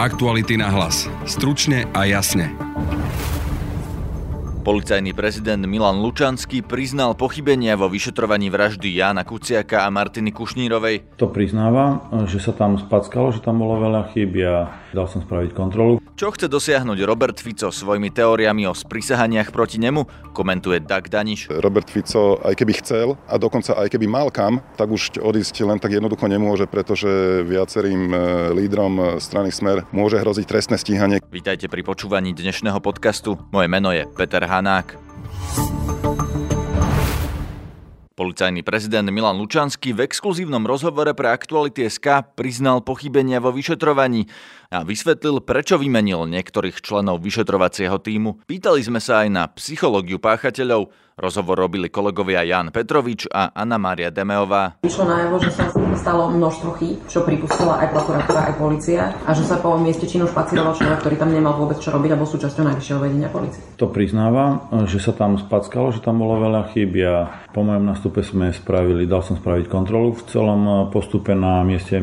Aktuality na hlas. Stručne a jasne. Policajný prezident Milan Lučanský priznal pochybenia vo vyšetrovaní vraždy Jána Kuciaka a Martiny Kušnírovej. To priznávam, že sa tam spackalo, že tam bolo veľa chyb a dal som spraviť kontrolu. Čo chce dosiahnuť Robert Fico svojimi teóriami o sprisahaniach proti nemu, komentuje Dag Daniš. Robert Fico, aj keby chcel a dokonca aj keby mal kam, tak už odísť len tak jednoducho nemôže, pretože viacerým e, lídrom strany Smer môže hroziť trestné stíhanie. Vítajte pri počúvaní dnešného podcastu. Moje meno je Peter Hanák. Policajný prezident Milan Lučanský v exkluzívnom rozhovore pre Aktuality SK priznal pochybenia vo vyšetrovaní a vysvetlil, prečo vymenil niektorých členov vyšetrovacieho týmu. Pýtali sme sa aj na psychológiu páchateľov, Rozhovor robili kolegovia Jan Petrovič a Anna Mária Demeová. Vyšlo najavo, že sa stalo množstvo chýb, čo pripustila aj prokuratúra, aj policia a že sa po mieste činu špacíroval človek, ktorý tam nemal vôbec čo robiť a bol súčasťou najvyššieho vedenia policie. To priznávam, že sa tam spackalo, že tam bolo veľa chýb a po mojom nastupe sme spravili, dal som spraviť kontrolu v celom postupe na mieste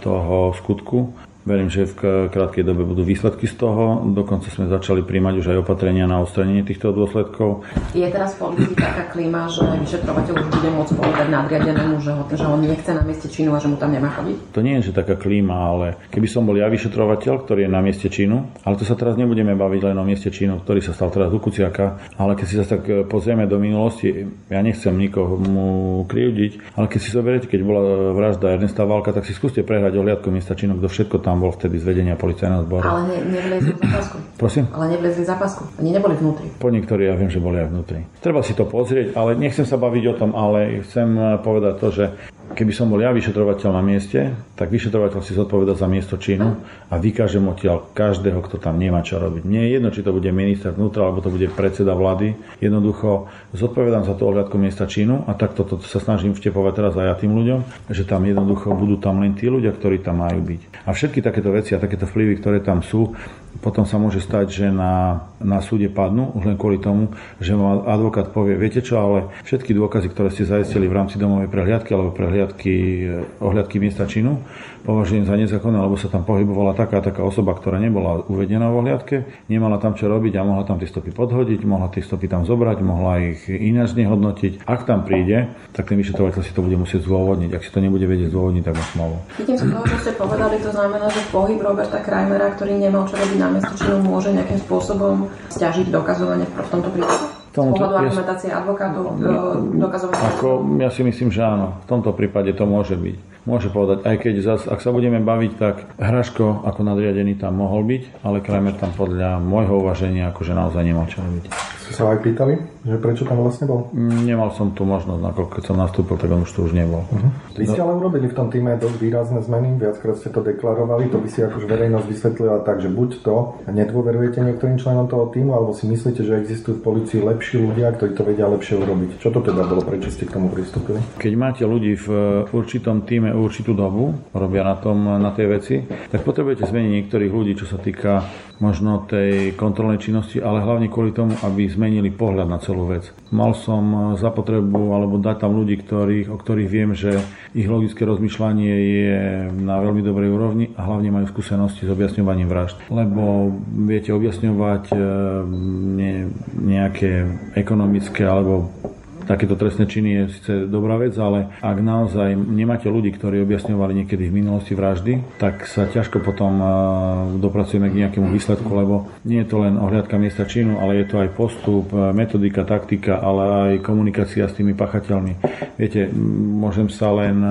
toho skutku Verím, že v krátkej dobe budú výsledky z toho. Dokonca sme začali príjmať už aj opatrenia na odstranenie týchto dôsledkov. Je teraz v policii taká klíma, že vyšetrovateľ už bude môcť povedať nadriadenému, že, ho, že on nechce na mieste činu a že mu tam nemá chodiť? To nie je, že taká klíma, ale keby som bol ja vyšetrovateľ, ktorý je na mieste činu, ale to sa teraz nebudeme baviť len o mieste činu, ktorý sa stal teraz u Kuciaka, ale keď si sa tak e, pozrieme do minulosti, ja nechcem nikomu krivdiť, ale keď si zoberiete, keď bola vražda Ernesta Válka, tak si skúste prehrať ohliadku miesta činu, kto všetko tam tam bol vtedy z vedenia policajného zboru. Ale ne, nevlezli za pásku. Prosím? Ale nevlezli za pásku. Oni neboli vnútri. Po niektorí ja viem, že boli aj vnútri. Treba si to pozrieť, ale nechcem sa baviť o tom, ale chcem povedať to, že Keby som bol ja vyšetrovateľ na mieste, tak vyšetrovateľ si zodpoveda za miesto činu a vykážem odtiaľ každého, kto tam nemá čo robiť. Nie je jedno, či to bude minister vnútra, alebo to bude predseda vlády. Jednoducho zodpovedám za to ohľadku miesta činu a takto to, sa snažím vtepovať teraz aj ja tým ľuďom, že tam jednoducho budú tam len tí ľudia, ktorí tam majú byť. A všetky takéto veci a takéto vplyvy, ktoré tam sú, potom sa môže stať, že na, na súde padnú, už len kvôli tomu, že vám advokát povie, viete čo, ale všetky dôkazy, ktoré ste zaistili v rámci domovej prehliadky alebo prehliadky, eh, ohliadky miesta činu, považujem za nezákonné, lebo sa tam pohybovala taká taká osoba, ktorá nebola uvedená v ohliadke, nemala tam čo robiť a mohla tam tie stopy podhodiť, mohla tie stopy tam zobrať, mohla ich ináč nehodnotiť. Ak tam príde, tak ten vyšetrovateľ si to bude musieť zdôvodniť. Ak si to nebude vedieť zdôvodniť, tak má smolu. Sa toho, čo ste povedali, to znamená, že pohyb Roberta Krajmera, ktorý nemal čo robiť na miesto činu, môže nejakým spôsobom stiažiť dokazovanie v tomto prípade? Tomu, z pohľadu argumentácie advokátov dokazovania? Ako, ja si myslím, že áno. V tomto prípade to môže byť môže povedať, aj keď zas, ak sa budeme baviť, tak Hraško ako nadriadený tam mohol byť, ale Kramer tam podľa môjho uvaženia akože naozaj nemal čo robiť. Ste sa aj pýtali, že prečo tam vlastne bol? Mm, nemal som tu možnosť, nakoľko keď som nastúpil, tak on už tu už nebol. Uh-huh. Vy ste ale urobili v tom týme dosť výrazné zmeny, viackrát ste to deklarovali, to by si akož verejnosť vysvetlila tak, že buď to nedôverujete niektorým členom toho týmu, alebo si myslíte, že existujú v policii lepší ľudia, ktorí to vedia lepšie urobiť. Čo to teda bolo, prečo ste k tomu pristúpili? Keď máte ľudí v určitom týme určitú dobu, robia na tom, na tej veci, tak potrebujete zmeniť niektorých ľudí, čo sa týka možno tej kontrolnej činnosti, ale hlavne kvôli tomu, aby zmenili pohľad na celú vec. Mal som za potrebu alebo dať tam ľudí, ktorých, o ktorých viem, že ich logické rozmýšľanie je na veľmi dobrej úrovni a hlavne majú skúsenosti s objasňovaním vražd. Lebo viete objasňovať eh, nejaké ekonomické alebo takéto trestné činy je síce dobrá vec, ale ak naozaj nemáte ľudí, ktorí objasňovali niekedy v minulosti vraždy, tak sa ťažko potom dopracujeme k nejakému výsledku, lebo nie je to len ohľadka miesta činu, ale je to aj postup, metodika, taktika, ale aj komunikácia s tými pachateľmi. Viete, môžem sa len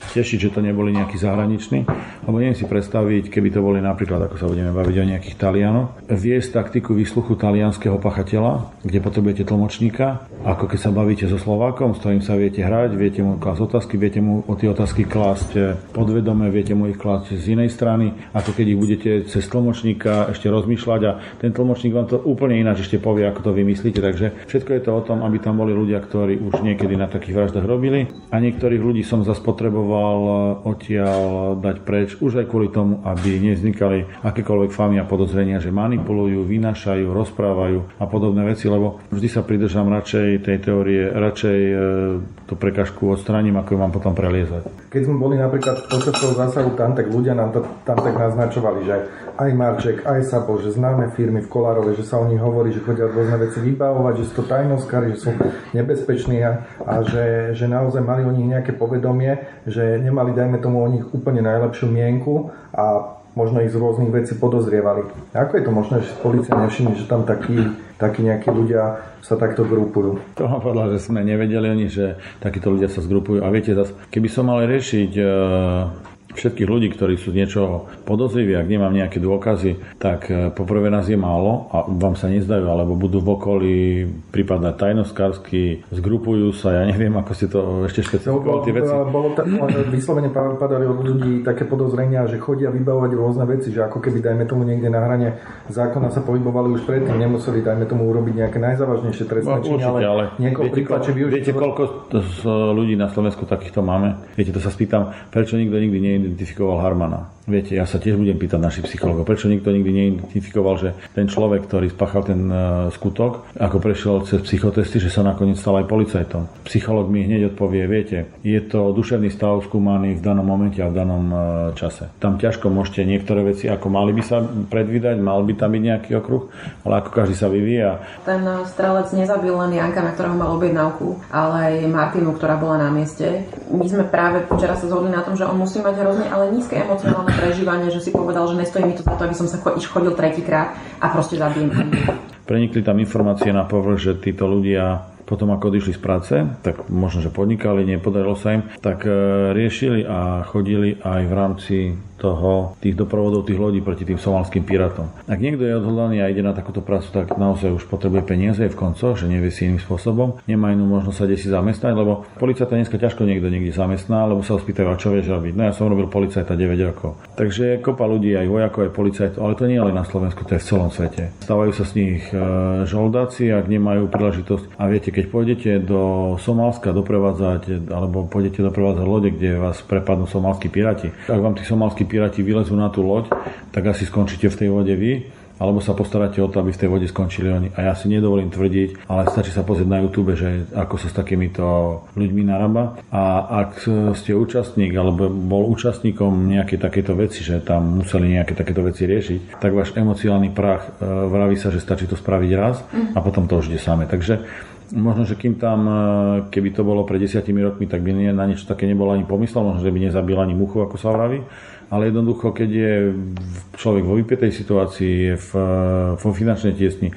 tešiť, že to neboli nejakí zahraniční, lebo neviem si predstaviť, keby to boli napríklad, ako sa budeme baviť o nejakých Talianoch, viesť taktiku výsluchu talianského pachateľa, kde potrebujete tlmočníka, ako keď sa bavíte so Slovákom, s ktorým sa viete hrať, viete mu klásť otázky, viete mu o tie otázky klásť podvedome, viete mu ich klásť z inej strany, ako keď ich budete cez tlmočníka ešte rozmýšľať a ten tlmočník vám to úplne ináč ešte povie, ako to vymyslíte. Takže všetko je to o tom, aby tam boli ľudia, ktorí už niekedy na takých vraždách robili a niektorých ľudí som zase potreboval potreboval odtiaľ dať preč, už aj kvôli tomu, aby nevznikali akékoľvek famy a podozrenia, že manipulujú, vynášajú, rozprávajú a podobné veci, lebo vždy sa pridržam radšej tej teórie, radšej e, tú prekažku odstraním, ako ju mám potom preliezať. Keď sme boli napríklad počas toho zásahu tam, tak ľudia nám to tam tak naznačovali, že aj Marček, aj Sabo, že známe firmy v Kolárove, že sa o nich hovorí, že chodia rôzne veci vybavovať, že sú to tajnoskári, že sú nebezpeční a, a že, že naozaj mali o nich nejaké povedomie, že nemali, dajme tomu, o nich úplne najlepšiu mienku a možno ich z rôznych vecí podozrievali. Ako je to možné, že policia nevšimne, že tam takí, takí nejakí ľudia sa takto grupujú? To mám povedal, že sme nevedeli ani, že takíto ľudia sa zgrupujú. A viete, zase, keby som mal riešiť všetkých ľudí, ktorí sú niečo podozriví, ak nemám nejaké dôkazy, tak e, poprvé nás je málo a vám sa nezdajú, alebo budú v okolí prípadne tajnoskársky, zgrupujú sa, ja neviem, ako si to ešte špecifikovali tie veci. Bolo ta, vyslovene padali od ľudí také podozrenia, že chodia vybavovať rôzne veci, že ako keby, dajme tomu, niekde na hrane zákona sa pohybovali už predtým, nemuseli, dajme tomu, urobiť nejaké najzávažnejšie trestné no, činy, ale, ale viete, príklad, viete, koľko ľudí na Slovensku takýchto máme? Viete, to sa spýtam, prečo nikto nikdy nie neidentifikoval Harmana. Viete, ja sa tiež budem pýtať našich psychologov, prečo nikto nikdy neidentifikoval, že ten človek, ktorý spáchal ten uh, skutok, ako prešiel cez psychotesty, že sa nakoniec stal aj policajtom. Psycholog mi hneď odpovie, viete, je to duševný stav skúmaný v danom momente a v danom uh, čase. Tam ťažko môžete niektoré veci, ako mali by sa predvídať, mal by tam byť nejaký okruh, ale ako každý sa vyvíja. Ten strelec nezabil len Janka, na ktorého mal objednávku, ale aj Martinu, ktorá bola na mieste. My sme práve včera sa zhodli na tom, že on musí mať hrozne ale nízke emocionálne prežívanie, že si povedal, že nestojí mi to za to, aby som sa chodil tretíkrát a proste zabijem. Prenikli tam informácie na povrch, že títo ľudia potom ako odišli z práce, tak možno, že podnikali, nepodarilo sa im, tak e, riešili a chodili aj v rámci toho, tých doprovodov tých lodí proti tým somalským pirátom. Ak niekto je odhodlaný a ide na takúto prácu, tak naozaj už potrebuje peniaze v koncoch, že nevie si iným spôsobom, nemá inú možnosť sa si zamestnať, lebo policajta dneska ťažko niekto niekde zamestná, lebo sa ho spýtajú, a čo vieš robiť. No ja som robil policajta 9 rokov. Takže kopa ľudí, aj vojakov, aj policajtov, ale to nie je len na Slovensku, to je v celom svete. Stávajú sa z nich e, žoldáci, ak nemajú príležitosť. A viete, keď pôjdete do Somálska doprevádzať, alebo pôjdete doprevádzať lode, kde vás prepadnú somalskí piráti, ak vám tí somalskí piráti vylezú na tú loď, tak asi skončíte v tej vode vy, alebo sa postaráte o to, aby v tej vode skončili oni. A ja si nedovolím tvrdiť, ale stačí sa pozrieť na YouTube, že ako sa s takýmito ľuďmi narába. A ak ste účastník, alebo bol účastníkom nejakej takéto veci, že tam museli nejaké takéto veci riešiť, tak váš emocionálny prach e, vraví sa, že stačí to spraviť raz a potom to už ide same. Takže Možno, že kým tam, e, keby to bolo pred desiatimi rokmi, tak by na niečo také nebolo ani pomyslel, možno, že by nezabil ani muchu, ako sa vraví ale jednoducho, keď je človek vo vypetej situácii, je v, vo finančnej tiesni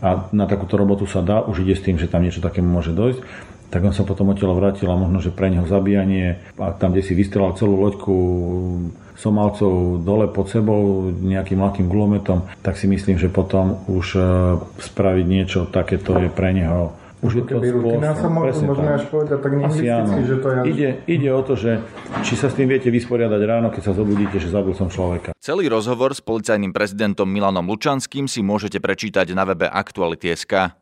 a na takúto robotu sa dá, už ide s tým, že tam niečo takému môže dojsť, tak on sa potom odtiaľ vrátil a možno, že pre neho zabíjanie a tam, kde si vystrelal celú loďku Somálcov dole pod sebou nejakým ľahkým gulometom, tak si myslím, že potom už e, spraviť niečo takéto je pre neho už je to rutina sa možno až povedať tak že to je... Ide, ide o to, že či sa s tým viete vysporiadať ráno, keď sa zobudíte, že zabil som človeka. Celý rozhovor s policajným prezidentom Milanom Lučanským si môžete prečítať na webe Aktuality.sk.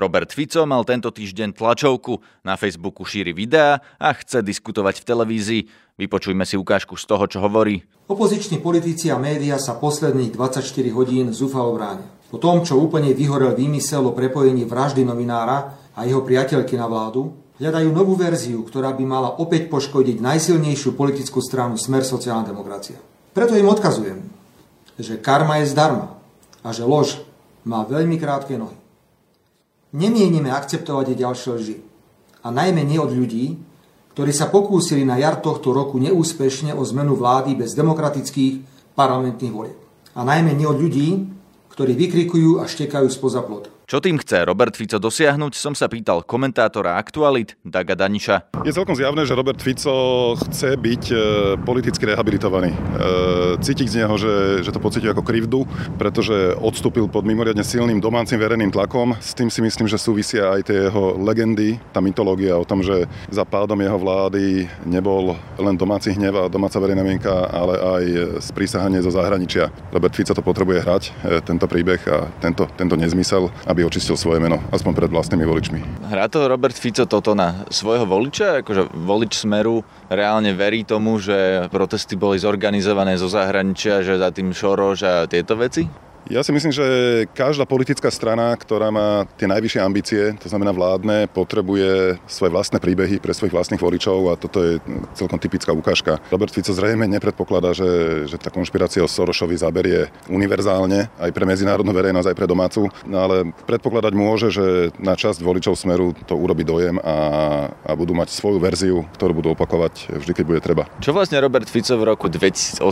Robert Fico mal tento týždeň tlačovku, na Facebooku šíri videá a chce diskutovať v televízii. Vypočujme si ukážku z toho, čo hovorí. Opoziční politici a média sa posledných 24 hodín zúfalo bránia. Po tom, čo úplne vyhorel výmysel o prepojení vraždy novinára a jeho priateľky na vládu, hľadajú novú verziu, ktorá by mala opäť poškodiť najsilnejšiu politickú stranu Smer sociálna demokracia. Preto im odkazujem, že karma je zdarma a že lož má veľmi krátke nohy. Nemienime akceptovať ďalšie lži. A najmä nie od ľudí, ktorí sa pokúsili na jar tohto roku neúspešne o zmenu vlády bez demokratických parlamentných volieb. A najmä nie od ľudí, ktorí vykrikujú a štekajú spoza plota. Čo tým chce Robert Fico dosiahnuť, som sa pýtal komentátora Aktualit Daga Daniša. Je celkom zjavné, že Robert Fico chce byť e, politicky rehabilitovaný. E, cítiť z neho, že, že to pocíti ako krivdu, pretože odstúpil pod mimoriadne silným domácim verejným tlakom. S tým si myslím, že súvisia aj tie jeho legendy, tá mytológia o tom, že za pádom jeho vlády nebol len domáci hnev a domáca verejná mienka, ale aj sprísahanie zo zahraničia. Robert Fico to potrebuje hrať, e, tento príbeh a tento, tento nezmysel, aby aby očistil svoje meno, aspoň pred vlastnými voličmi. Hrá to Robert Fico toto na svojho voliča? Akože volič Smeru reálne verí tomu, že protesty boli zorganizované zo zahraničia, že za tým Šoroš a tieto veci? Ja si myslím, že každá politická strana, ktorá má tie najvyššie ambície, to znamená vládne, potrebuje svoje vlastné príbehy pre svojich vlastných voličov a toto je celkom typická ukážka. Robert Fico zrejme nepredpokladá, že, že tá konšpirácia o Sorošovi zaberie univerzálne aj pre medzinárodnú verejnosť, aj pre domácu, no ale predpokladať môže, že na časť voličov Smeru to urobí dojem a, a budú mať svoju verziu, ktorú budú opakovať vždy, keď bude treba. Čo vlastne Robert Fico v roku 2018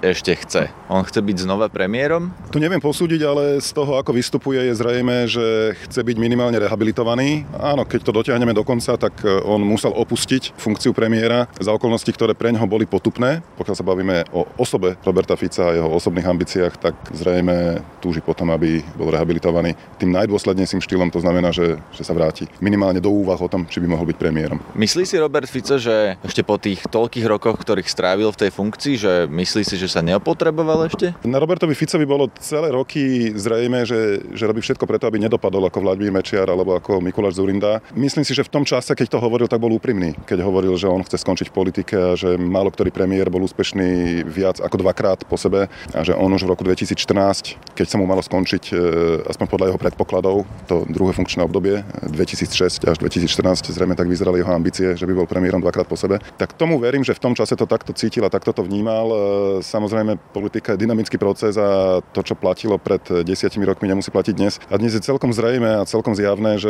ešte chce? On chce byť znova premiérom? Tu neviem neviem posúdiť, ale z toho, ako vystupuje, je zrejme, že chce byť minimálne rehabilitovaný. Áno, keď to dotiahneme do konca, tak e, on musel opustiť funkciu premiéra za okolnosti, ktoré pre neho boli potupné. Pokiaľ sa bavíme o osobe Roberta Fica a jeho osobných ambíciách, tak zrejme túži potom, aby bol rehabilitovaný tým najdôslednejším štýlom, to znamená, že, že sa vráti minimálne do úvah o tom, či by mohol byť premiérom. Myslí si Robert Fico, že ešte po tých toľkých rokoch, ktorých strávil v tej funkcii, že myslí si, že sa neopotreboval ešte? Na Robertovi Ficovi bolo celé celé roky zrejme, že, že robí všetko preto, aby nedopadol ako Vladimír Mečiar alebo ako Mikuláš Zurinda. Myslím si, že v tom čase, keď to hovoril, tak bol úprimný. Keď hovoril, že on chce skončiť v politike a že málo ktorý premiér bol úspešný viac ako dvakrát po sebe a že on už v roku 2014, keď sa mu malo skončiť, e, aspoň podľa jeho predpokladov, to druhé funkčné obdobie 2006 až 2014, zrejme tak vyzerali jeho ambície, že by bol premiérom dvakrát po sebe. Tak tomu verím, že v tom čase to takto cítil a takto to vnímal. E, samozrejme, politika je dynamický proces a to, čo platí platilo pred desiatimi rokmi, nemusí platiť dnes. A dnes je celkom zrejme a celkom zjavné, že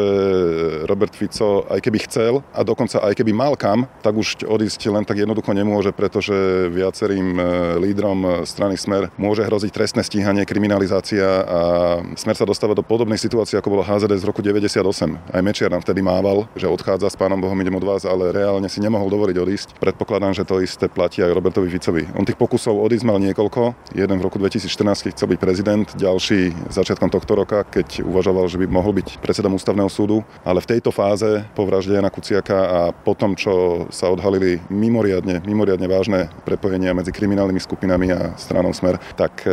Robert Fico, aj keby chcel a dokonca aj keby mal kam, tak už odísť len tak jednoducho nemôže, pretože viacerým e, lídrom strany Smer môže hroziť trestné stíhanie, kriminalizácia a Smer sa dostáva do podobnej situácie, ako bolo HZD z roku 98. Aj Mečiar nám vtedy mával, že odchádza s pánom Bohom idem od vás, ale reálne si nemohol dovoliť odísť. Predpokladám, že to isté platí aj Robertovi Ficovi. On tých pokusov odísť mal niekoľko. Jeden v roku 2014, keď chcel byť prezident, prezident, ďalší začiatkom tohto roka, keď uvažoval, že by mohol byť predsedom ústavného súdu. Ale v tejto fáze po vražde Jana Kuciaka a po tom, čo sa odhalili mimoriadne, mimoriadne vážne prepojenia medzi kriminálnymi skupinami a stranou Smer, tak e,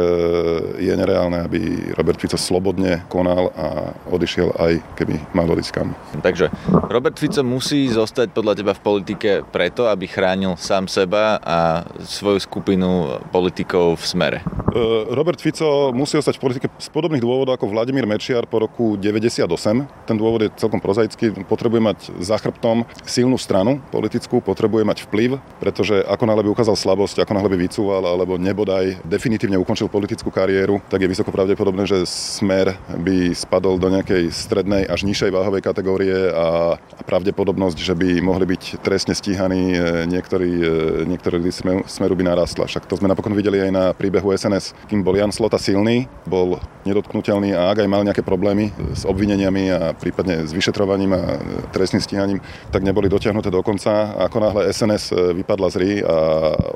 je nereálne, aby Robert Fico slobodne konal a odišiel aj keby mal odísť kam. Takže Robert Fico musí zostať podľa teba v politike preto, aby chránil sám seba a svoju skupinu politikov v smere. E, Robert Fico musí musí ostať v politike z podobných dôvodov ako Vladimír Mečiar po roku 98. Ten dôvod je celkom prozaický. Potrebuje mať za chrbtom silnú stranu politickú, potrebuje mať vplyv, pretože ako náhle by ukázal slabosť, ako náhle by vycúval alebo nebodaj definitívne ukončil politickú kariéru, tak je vysoko pravdepodobné, že smer by spadol do nejakej strednej až nižšej váhovej kategórie a, pravdepodobnosť, že by mohli byť trestne stíhaní e, niektorí, e, niektorí smeru by narastla. Však to sme napokon videli aj na príbehu SNS, kým bol Jan Slota silný, bol nedotknutelný a ak aj mal nejaké problémy s obvineniami a prípadne s vyšetrovaním a trestným stíhaním, tak neboli dotiahnuté do konca. Ako náhle SNS vypadla z RI a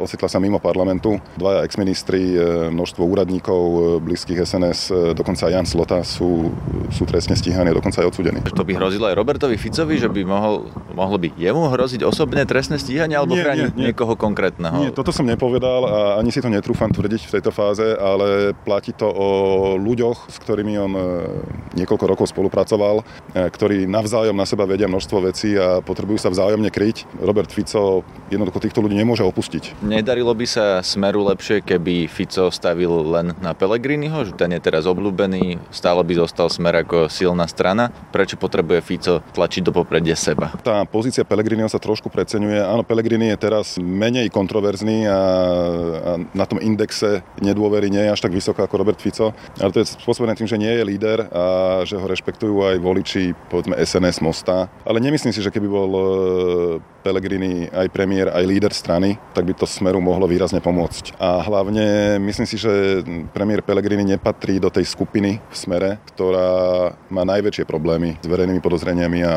ocitla sa mimo parlamentu, dvaja exministri, e, množstvo úradníkov e, blízkych SNS, e, dokonca Jan Slota sú, sú trestne stíhaní, dokonca aj odsudení. To by hrozilo aj Robertovi Ficovi, že by mohol, mohlo by jemu hroziť osobné trestné stíhanie alebo nie, chrániť nie, nie. niekoho konkrétneho? Nie, toto som nepovedal a ani si to netrúfam tvrdiť v tejto fáze, ale platí to o ľuďoch, s ktorými on e, niekoľko rokov spolupracoval, e, ktorí navzájom na seba vedia množstvo vecí a potrebujú sa vzájomne kryť. Robert Fico jednoducho týchto ľudí nemôže opustiť. Nedarilo by sa Smeru lepšie, keby Fico stavil len na Pelegriniho, že ten je teraz obľúbený, stále by zostal Smer ako silná strana. Prečo potrebuje Fico tlačiť do popredia seba? Tá pozícia Pelegriniho sa trošku preceňuje. Áno, Pelegrini je teraz menej kontroverzný a, a na tom indexe nedôvery nie je až tak vysoko ako Robert Fico Fico, ale to je spôsobené tým, že nie je líder a že ho rešpektujú aj voliči, povedzme SNS Mosta. Ale nemyslím si, že keby bol Pellegrini aj premiér, aj líder strany, tak by to Smeru mohlo výrazne pomôcť. A hlavne myslím si, že premiér Pellegrini nepatrí do tej skupiny v Smere, ktorá má najväčšie problémy s verejnými podozreniami a,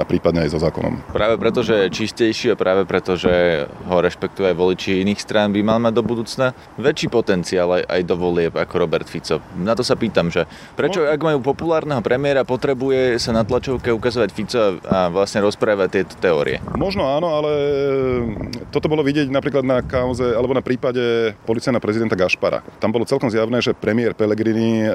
a prípadne aj so zákonom. Práve preto, že je čistejší a práve preto, že ho rešpektuje aj voliči iných strán, by mal mať do budúcna väčší potenciál aj, aj do volieb ako Robert Fico. Na to sa pýtam, že prečo, ak majú populárneho premiéra, potrebuje sa na tlačovke ukazovať Fico a vlastne rozprávať tieto teórie? Možno áno, ale Toto bolo vidieť napríklad na kauze alebo na prípade policajna prezidenta Gašpara. Tam bolo celkom zjavné, že premiér Pellegrini e,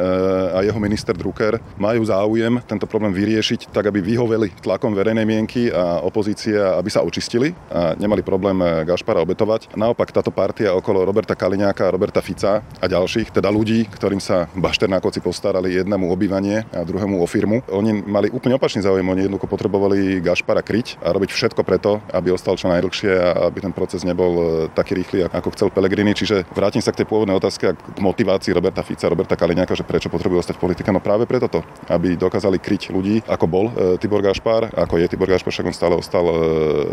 a jeho minister Drucker majú záujem tento problém vyriešiť tak, aby vyhoveli tlakom verejnej mienky a opozícia, aby sa očistili a nemali problém e, Gašpara obetovať. Naopak táto partia okolo Roberta Kaliňáka, Roberta Fica a ďalších, teda ľudí, ktorým sa Bašternákovci postarali jednému obývanie a druhému o firmu, oni mali úplne opačný záujem, oni jednoducho potrebovali Gašpara kryť a robiť všetko preto, aby ostal čo najdlhšie a aby ten proces nebol e, taký rýchly, ako chcel Pellegrini. Čiže vrátim sa k tej pôvodnej otázke a k motivácii Roberta Fica, Roberta Kaliňáka, že prečo potrebujú ostať politika. No práve preto to, aby dokázali kryť ľudí, ako bol e, Tibor Gašpar, ako je Tibor Gašpar, však on stále ostal, e,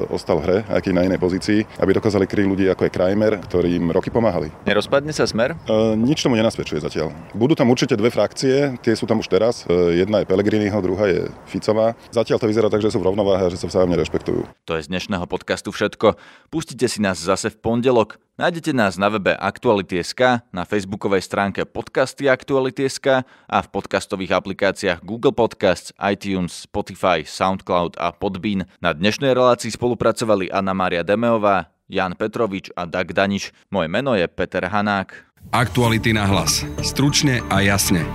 ostal v hre, aj keď na inej pozícii, aby dokázali kryť ľudí, ako je Kramer, ktorým roky pomáhali. Nerozpadne sa smer? E, nič tomu nenasvedčuje zatiaľ. Budú tam určite dve frakcie, tie sú tam už teraz. E, jedna je Pellegriniho, druhá je Ficová. Zatiaľ to vyzerá tak, že sú v rovnováhe a že sa vzájomne rešpektujú. To je z dnešného podcastu všetko. Pustite si nás zase v pondelok. Nájdete nás na webe Aktuality.sk, na facebookovej stránke podcasty Aktuality.sk a v podcastových aplikáciách Google Podcasts, iTunes, Spotify, Soundcloud a Podbean. Na dnešnej relácii spolupracovali Anna Mária Demeová, Jan Petrovič a Dag Danič. Moje meno je Peter Hanák. Aktuality na hlas. Stručne a jasne.